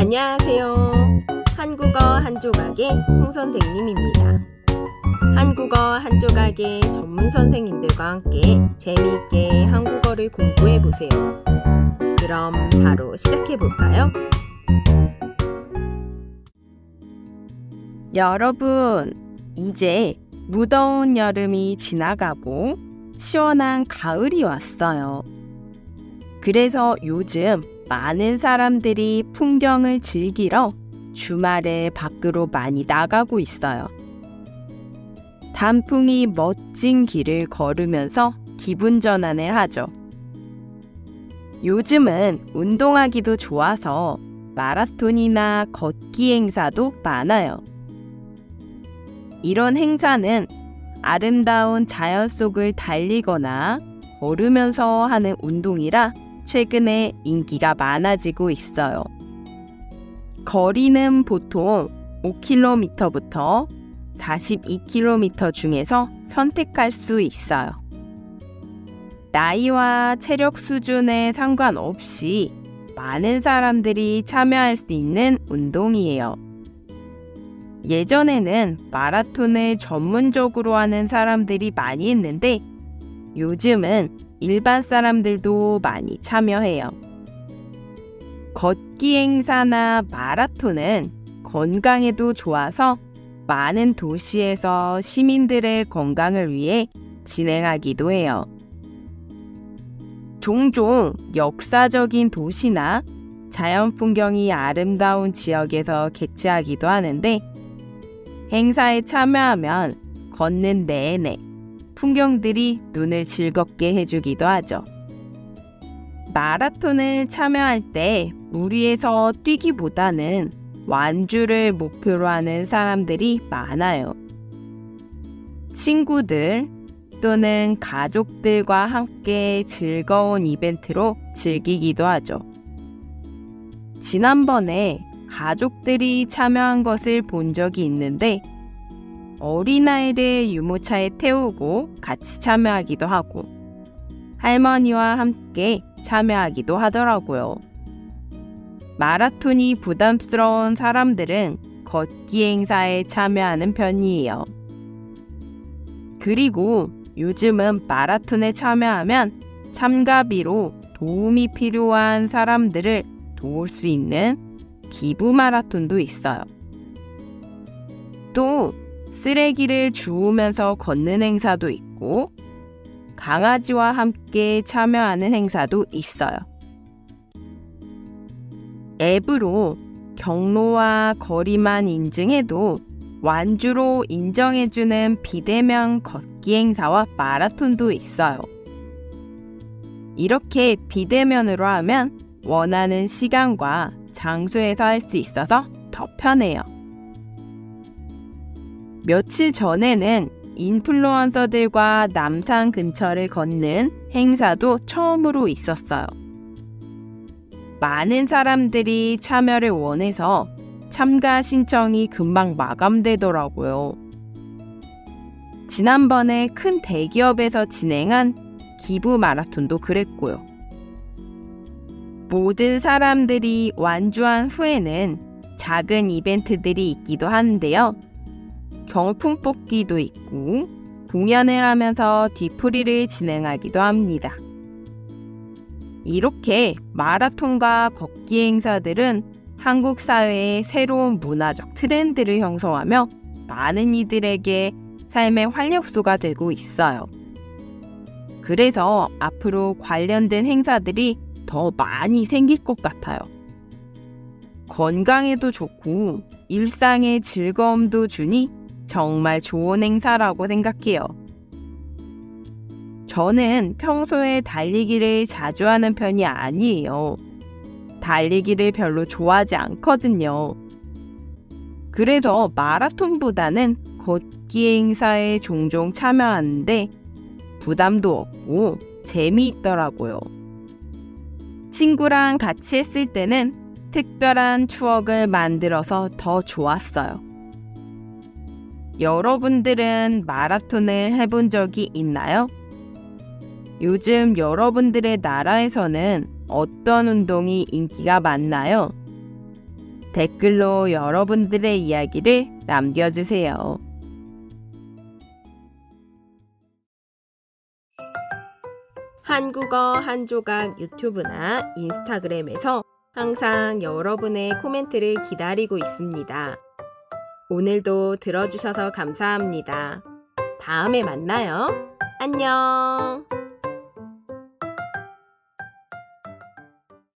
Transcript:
안녕하세요. 한국어 한 조각의 홍 선생님입니다. 한국어 한 조각의 전문 선생님들과 함께 재미있게 한국어를 공부해 보세요. 그럼 바로 시작해 볼까요? 여러분, 이제 무더운 여름이 지나가고 시원한 가을이 왔어요. 그래서 요즘 많은 사람들이 풍경을 즐기러 주말에 밖으로 많이 나가고 있어요. 단풍이 멋진 길을 걸으면서 기분 전환을 하죠. 요즘은 운동하기도 좋아서 마라톤이나 걷기 행사도 많아요. 이런 행사는 아름다운 자연 속을 달리거나 걸으면서 하는 운동이라 최근에 인기가 많아지고 있어요. 거리는 보통 5km부터 42km 중에서 선택할 수 있어요. 나이와 체력 수준에 상관없이 많은 사람들이 참여할 수 있는 운동이에요. 예전에는 마라톤을 전문적으로 하는 사람들이 많이 했는데 요즘은 일반 사람들도 많이 참여해요. 걷기 행사나 마라톤은 건강에도 좋아서 많은 도시에서 시민들의 건강을 위해 진행하기도 해요. 종종 역사적인 도시나 자연 풍경이 아름다운 지역에서 개최하기도 하는데 행사에 참여하면 걷는 내내 풍경들이 눈을 즐겁게 해주기도 하죠. 마라톤을 참여할 때 무리해서 뛰기보다는 완주를 목표로 하는 사람들이 많아요. 친구들 또는 가족들과 함께 즐거운 이벤트로 즐기기도 하죠. 지난번에 가족들이 참여한 것을 본 적이 있는데 어린아이를 유모차에 태우고 같이 참여하기도 하고 할머니와 함께 참여하기도 하더라고요. 마라톤이 부담스러운 사람들은 걷기 행사에 참여하는 편이에요. 그리고 요즘은 마라톤에 참여하면 참가비로 도움이 필요한 사람들을 도울 수 있는 기부 마라톤도 있어요. 또 쓰레기를 주우면서 걷는 행사도 있고 강아지와 함께 참여하는 행사도 있어요. 앱으로 경로와 거리만 인증해도 완주로 인정해주는 비대면 걷기 행사와 마라톤도 있어요. 이렇게 비대면으로 하면 원하는 시간과 장소에서 할 수 있어서 더 편해요. 며칠 전에는 인플루언서들과 남산 근처를 걷는 행사도 처음으로 있었어요. 많은 사람들이 참여를 원해서 참가 신청이 금방 마감되더라고요. 지난번에 큰 대기업에서 진행한 기부 마라톤도 그랬고요. 모든 사람들이 완주한 후에는 작은 이벤트들이 있기도 하는데요. 경품 뽑기도 있고 공연을 하면서 뒤풀이를 진행하기도 합니다. 이렇게 마라톤과 걷기 행사들은 한국 사회의 새로운 문화적 트렌드를 형성하며 많은 이들에게 삶의 활력소가 되고 있어요. 그래서 앞으로 관련된 행사들이 더 많이 생길 것 같아요. 건강에도 좋고 일상의 즐거움도 주니 정말 좋은 행사라고 생각해요. 저는 평소에 달리기를 자주 하는 편이 아니에요. 달리기를 별로 좋아하지 않거든요. 그래서 마라톤보다는 걷기 행사에 종종 참여하는데 부담도 없고 재미있더라고요. 친구랑 같이 했을 때는 특별한 추억을 만들어서 더 좋았어요. 여러분들은 마라톤을 해본 적이 있나요? 요즘 여러분들의 나라에서는 어떤 운동이 인기가 많나요? 댓글로 여러분들의 이야기를 남겨주세요. 한국어 한 조각 유튜브나 인스타그램에서 항상 여러분의 코멘트를 기다리고 있습니다. 오늘도 들어주셔서 감사합니다. 다음에 만나요. 안녕!